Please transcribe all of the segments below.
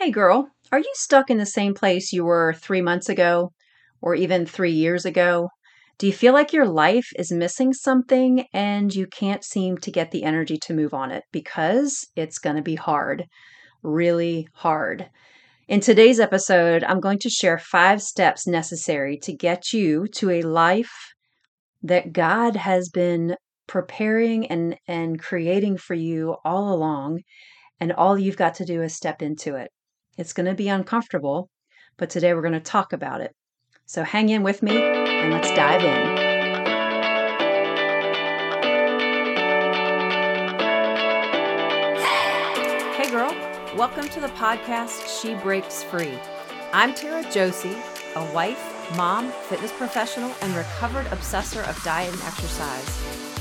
Hey girl, are you stuck in the same place you were three months ago or even three years ago? Do you feel like your life is missing something and you can't seem to get the energy to move on it because it's going to be hard, really hard? In today's episode, I'm going to share five steps necessary to get you to a life that God has been preparing and, and creating for you all along. And all you've got to do is step into it. It's going to be uncomfortable, but today we're going to talk about it. So hang in with me and let's dive in. Hey, girl. Welcome to the podcast She Breaks Free. I'm Tara Josie, a wife, mom, fitness professional, and recovered obsessor of diet and exercise.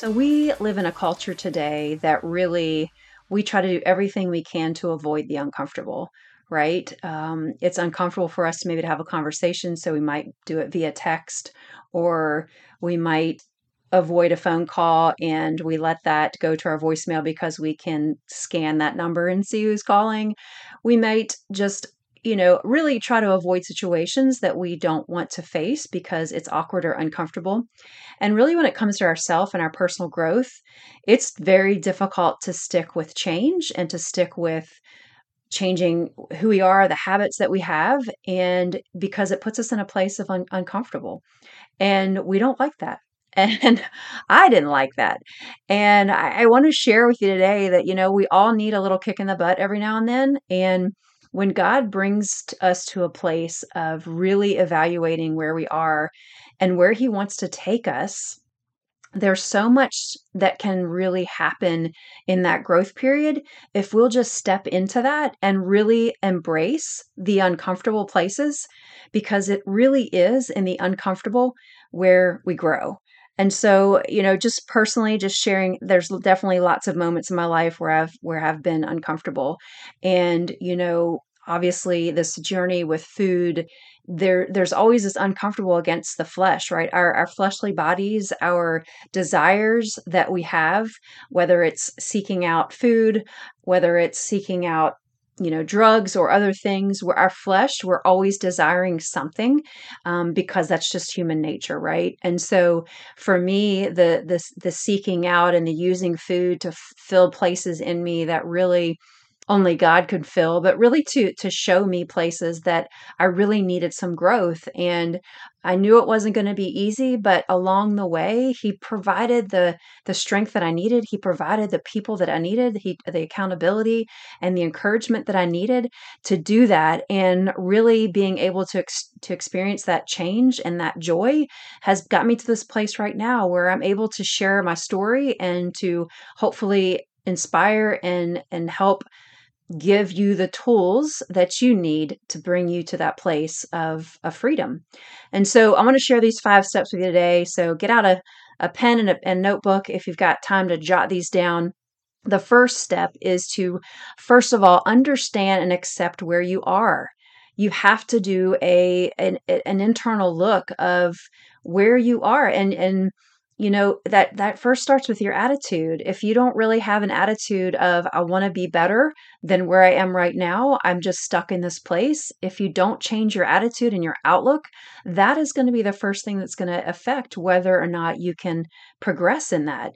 So, we live in a culture today that really we try to do everything we can to avoid the uncomfortable right? Um, it's uncomfortable for us to maybe to have a conversation, so we might do it via text, or we might avoid a phone call and we let that go to our voicemail because we can scan that number and see who's calling. We might just you know, really try to avoid situations that we don't want to face because it's awkward or uncomfortable. And really, when it comes to ourself and our personal growth, it's very difficult to stick with change and to stick with changing who we are, the habits that we have, and because it puts us in a place of un- uncomfortable. And we don't like that. And I didn't like that. And I, I want to share with you today that, you know, we all need a little kick in the butt every now and then. And when God brings us to a place of really evaluating where we are and where He wants to take us, there's so much that can really happen in that growth period if we'll just step into that and really embrace the uncomfortable places because it really is in the uncomfortable where we grow. And so, you know, just personally just sharing there's definitely lots of moments in my life where I've where I've been uncomfortable. And, you know, obviously this journey with food there there's always this uncomfortable against the flesh right our our fleshly bodies our desires that we have whether it's seeking out food whether it's seeking out you know drugs or other things where our flesh we're always desiring something um, because that's just human nature right and so for me the the the seeking out and the using food to f- fill places in me that really only God could fill, but really to to show me places that I really needed some growth. And I knew it wasn't going to be easy, but along the way, he provided the the strength that I needed. He provided the people that I needed, he the accountability and the encouragement that I needed to do that. And really being able to ex- to experience that change and that joy has got me to this place right now where I'm able to share my story and to hopefully inspire and and help give you the tools that you need to bring you to that place of, of freedom. And so I want to share these five steps with you today. So get out a, a pen and a and notebook if you've got time to jot these down. The first step is to, first of all, understand and accept where you are. You have to do a an, an internal look of where you are and and you know that that first starts with your attitude. If you don't really have an attitude of i want to be better than where i am right now i'm just stuck in this place if you don't change your attitude and your outlook that is going to be the first thing that's going to affect whether or not you can progress in that.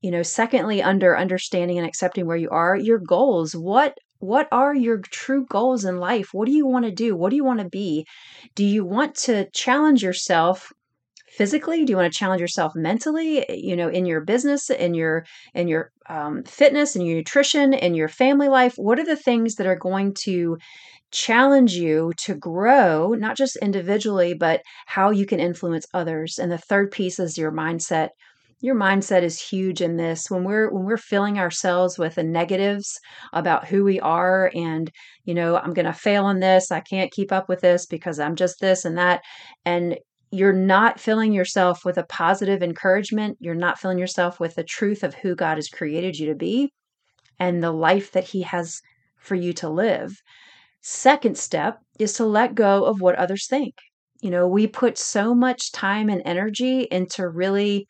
You know secondly under understanding and accepting where you are your goals. What what are your true goals in life? What do you want to do? What do you want to be? Do you want to challenge yourself physically? Do you want to challenge yourself mentally you know in your business in your in your um, fitness and your nutrition and your family life? What are the things that are going to challenge you to grow not just individually but how you can influence others? And the third piece is your mindset. Your mindset is huge in this. When we're when we're filling ourselves with the negatives about who we are and you know i'm going to fail in this. I can't keep up with this because i'm just this and that and you're not filling yourself with a positive encouragement you're not filling yourself with the truth of who god has created you to be and the life that he has for you to live second step is to let go of what others think you know we put so much time and energy into really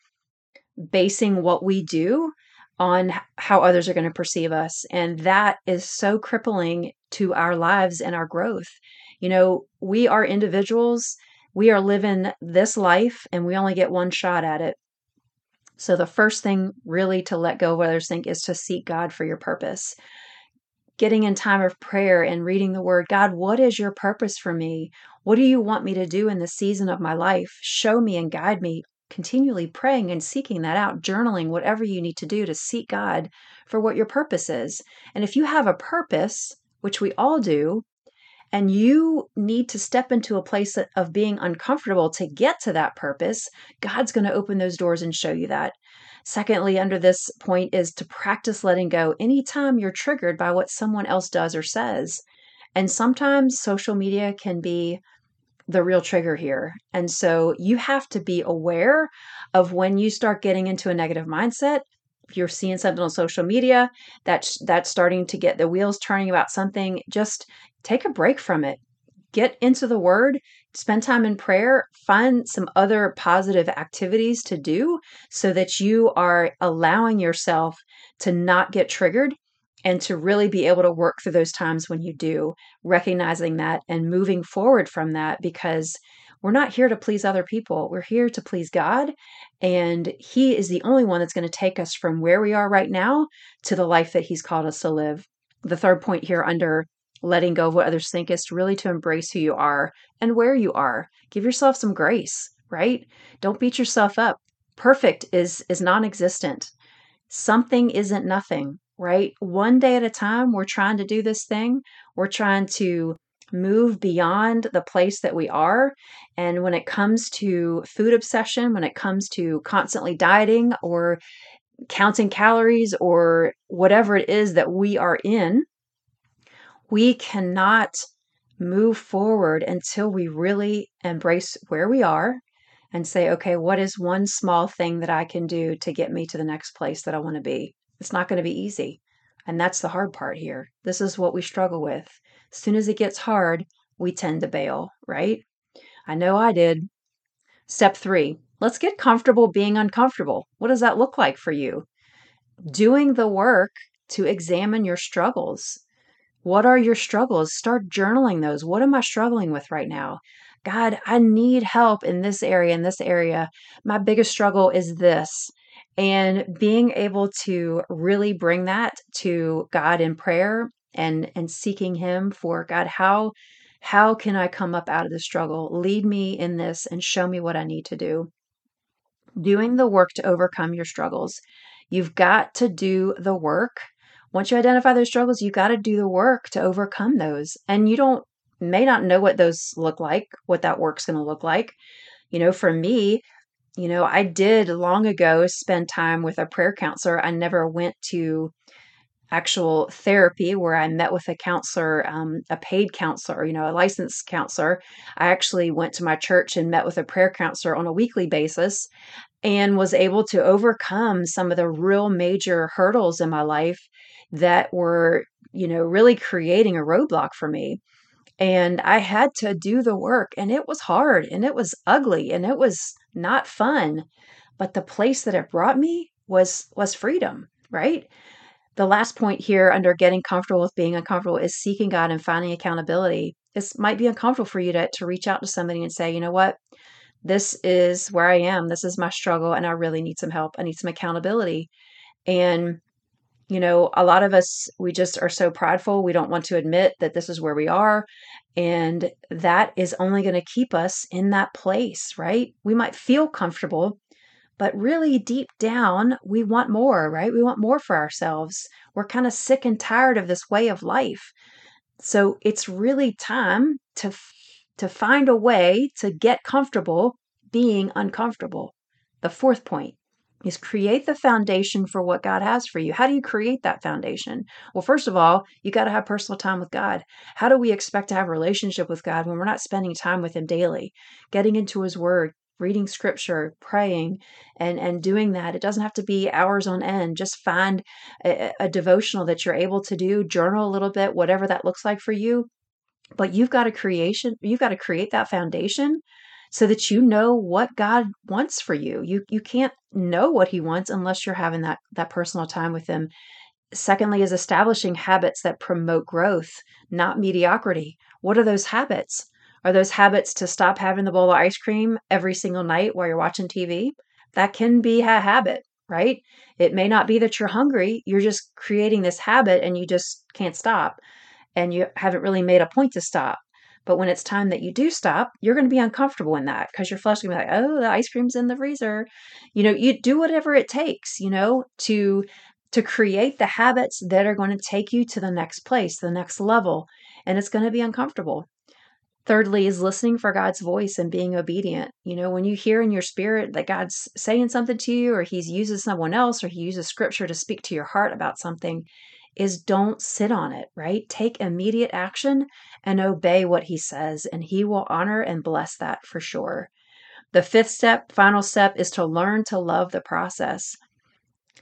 basing what we do on how others are going to perceive us. And that is so crippling to our lives and our growth. You know, we are individuals, we are living this life, and we only get one shot at it. So, the first thing really to let go of others think is to seek God for your purpose. Getting in time of prayer and reading the word God, what is your purpose for me? What do you want me to do in this season of my life? Show me and guide me continually praying and seeking that out, journaling, whatever you need to do to seek God for what your purpose is. And if you have a purpose, which we all do, and you need to step into a place of being uncomfortable to get to that purpose, God's going to open those doors and show you that. Secondly, under this point is to practice letting go anytime you're triggered by what someone else does or says. And sometimes social media can be the real trigger here. And so you have to be aware of when you start getting into a negative mindset. If you're seeing something on social media that's that's starting to get the wheels turning about something, just take a break from it. Get into the word, spend time in prayer, find some other positive activities to do so that you are allowing yourself to not get triggered and to really be able to work through those times when you do, recognizing that and moving forward from that because we're not here to please other people. We're here to please God. And He is the only one that's going to take us from where we are right now to the life that He's called us to live. The third point here under letting go of what others think is really to embrace who you are and where you are. Give yourself some grace, right? Don't beat yourself up. Perfect is is non-existent. Something isn't nothing right? One day at a time, we're trying to do this thing. We're trying to move beyond the place that we are. And when it comes to food obsession, when it comes to constantly dieting or counting calories or whatever it is that we are in, we cannot move forward until we really embrace where we are and say, okay, what is one small thing that I can do to get me to the next place that I want to be? It's not going to be easy. And that's the hard part here. This is what we struggle with. As soon as it gets hard, we tend to bail, right? I know I did. Step three, let's get comfortable being uncomfortable. What does that look like for you? Doing the work to examine your struggles. What are your struggles? Start journaling those. What am I struggling with right now? God, I need help in this area, in this area. My biggest struggle is this and being able to really bring that to God in prayer and and seeking him for God how how can I come up out of the struggle lead me in this and show me what I need to do doing the work to overcome your struggles you've got to do the work once you identify those struggles you've got to do the work to overcome those and you don't may not know what those look like what that work's going to look like you know for me you know, I did long ago spend time with a prayer counselor. I never went to actual therapy where I met with a counselor, um, a paid counselor, you know, a licensed counselor. I actually went to my church and met with a prayer counselor on a weekly basis and was able to overcome some of the real major hurdles in my life that were, you know, really creating a roadblock for me. And I had to do the work and it was hard and it was ugly and it was not fun. But the place that it brought me was was freedom right? The last point here under getting comfortable with being uncomfortable is seeking God and finding accountability. This might be uncomfortable for you to to reach out to somebody and say you know what? This is where I am. This is my struggle and I really need some help. I need some accountability. And you know, a lot of us, we just are so prideful. We don't want to admit that this is where we are. And that is only going to keep us in that place, right? We might feel comfortable, but really deep down, we want more, right? We want more for ourselves. We're kind of sick and tired of this way of life. So it's really time to to find a way to get comfortable being uncomfortable. The fourth point, is create the foundation for what God has for you. How do you create that foundation? Well, first of all, you got to have personal time with God. How do we expect to have a relationship with God when we're not spending time with him daily, getting into his word, reading scripture, praying, and and doing that. It doesn't have to be hours on end. Just find a, a devotional that you're able to do, journal a little bit, whatever that looks like for you. But you've got to creation, you've got to create that foundation so that you know what God wants for you. You you can't know what he wants unless you're having that that personal time with him. Secondly is establishing habits that promote growth, not mediocrity. What are those habits? Are those habits to stop having the bowl of ice cream every single night while you're watching TV? That can be a habit, right? It may not be that you're hungry, you're just creating this habit and you just can't stop and you haven't really made a point to stop. But when it's time that you do stop, you're going to be uncomfortable in that because your flesh is going to be like, oh, the ice cream's in the freezer. You know, you do whatever it takes, you know, to to create the habits that are going to take you to the next place, the next level. And it's going to be uncomfortable. Thirdly, is listening for God's voice and being obedient. You know, when you hear in your spirit that God's saying something to you, or He's using someone else, or He uses scripture to speak to your heart about something, is don't sit on it, right? Take immediate action and obey what He says, and He will honor and bless that for sure. The fifth step, final step, is to learn to love the process.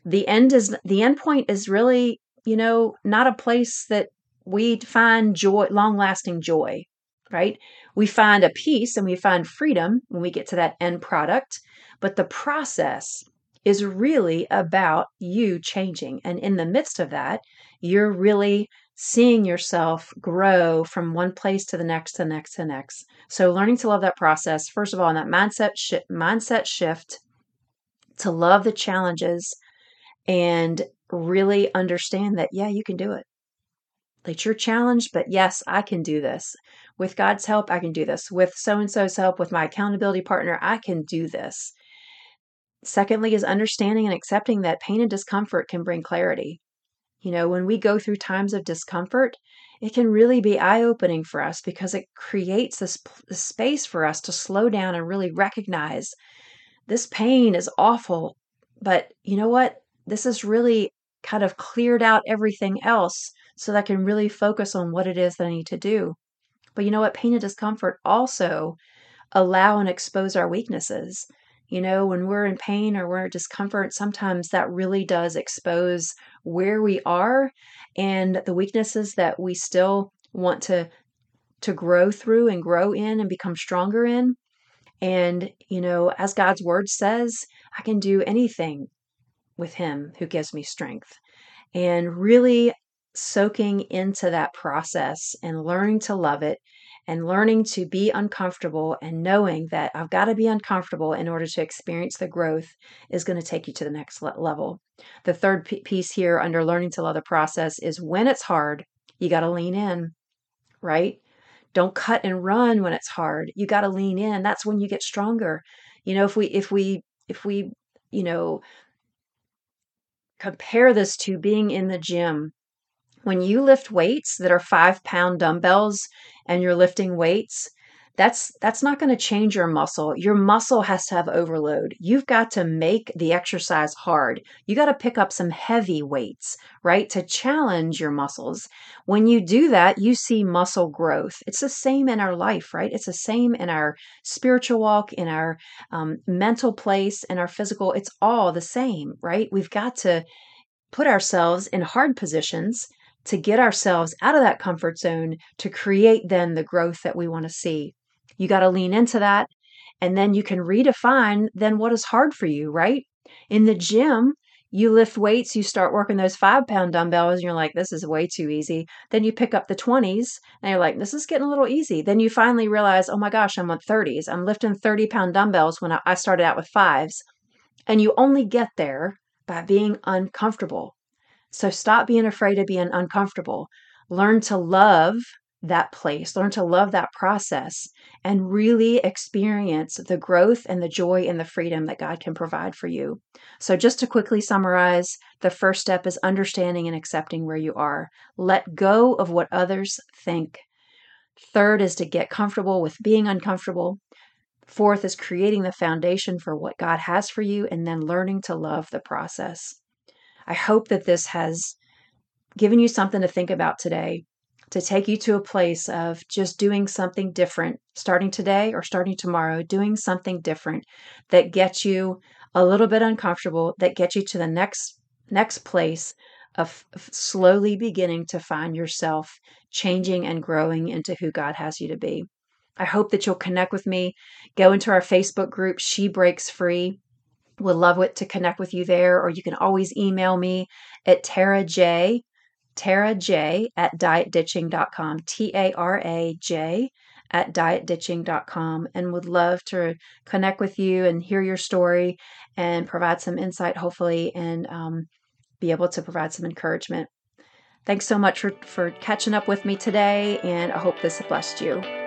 The end is the end point is really, you know, not a place that we find joy, long lasting joy right? We find a peace and we find freedom when we get to that end product, but the process is really about you changing. And in the midst of that, you're really seeing yourself grow from one place to the next, to the next, to the next. So learning to love that process, first of all, in that mindset sh- mindset shift to love the challenges and really understand that, yeah, you can do it. That you're challenged, but yes, I can do this. With God's help, I can do this. With so and so's help, with my accountability partner, I can do this. Secondly, is understanding and accepting that pain and discomfort can bring clarity. You know, when we go through times of discomfort, it can really be eye opening for us because it creates this, this, space for us to slow down and really recognize this pain is awful. But you know what? This has really kind of cleared out everything else so that I can really focus on what it is that I need to do. But you know what? Pain and discomfort also allow and expose our weaknesses. You know, when we're in pain or we're in discomfort, sometimes that really does expose where we are and the weaknesses that we still want to to grow through and grow in and become stronger in. And, you know, as God's word says, I can do anything with him who gives me strength. And really soaking into that process and learning to love it and learning to be uncomfortable and knowing that I've got to be uncomfortable in order to experience the growth is going to take you to the next level. The third piece here under learning to love the process is when it's hard, you got to lean in, right? Don't cut and run when it's hard. You got to lean in. That's when you get stronger. You know, if we if we if we, you know, compare this to being in the gym when you lift weights that are five pound dumbbells and you're lifting weights, that's that's not going to change your muscle. Your muscle has to have overload. You've got to make the exercise hard. You got to pick up some heavy weights, right? To challenge your muscles. When you do that, you see muscle growth. It's the same in our life, right? It's the same in our spiritual walk, in our um, mental place, in our physical. It's all the same, right? We've got to put ourselves in hard positions to get ourselves out of that comfort zone to create then the growth that we want to see. You got to lean into that. And then you can redefine then what is hard for you, right? In the gym, you lift weights, you start working those five pound dumbbells, and you're like, this is way too easy. Then you pick up the 20s, and you're like, this is getting a little easy. Then you finally realize, oh my gosh, I'm on 30s. I'm lifting 30 pound dumbbells when I started out with fives. And you only get there by being uncomfortable. So stop being afraid of being uncomfortable. Learn to love that place, learn to love that process, and really experience the growth and the joy and the freedom that God can provide for you. So, just to quickly summarize, the first step is understanding and accepting where you are. Let go of what others think. Third is to get comfortable with being uncomfortable. Fourth is creating the foundation for what God has for you and then learning to love the process. I hope that this has given you something to think about today to take you to a place of just doing something different, starting today or starting tomorrow, doing something different that gets you a little bit uncomfortable, that gets you to the next next place of, of slowly beginning to find yourself changing and growing into who God has you to be. I hope that you'll connect with me. Go into our Facebook group, She Breaks Free. Would love it to connect with you there, or you can always email me at Tara J Tara J at dietditching.com, T A R A J at dietditching.com, and would love to connect with you and hear your story and provide some insight, hopefully, and um, be able to provide some encouragement. Thanks so much for, for catching up with me today, and I hope this has blessed you.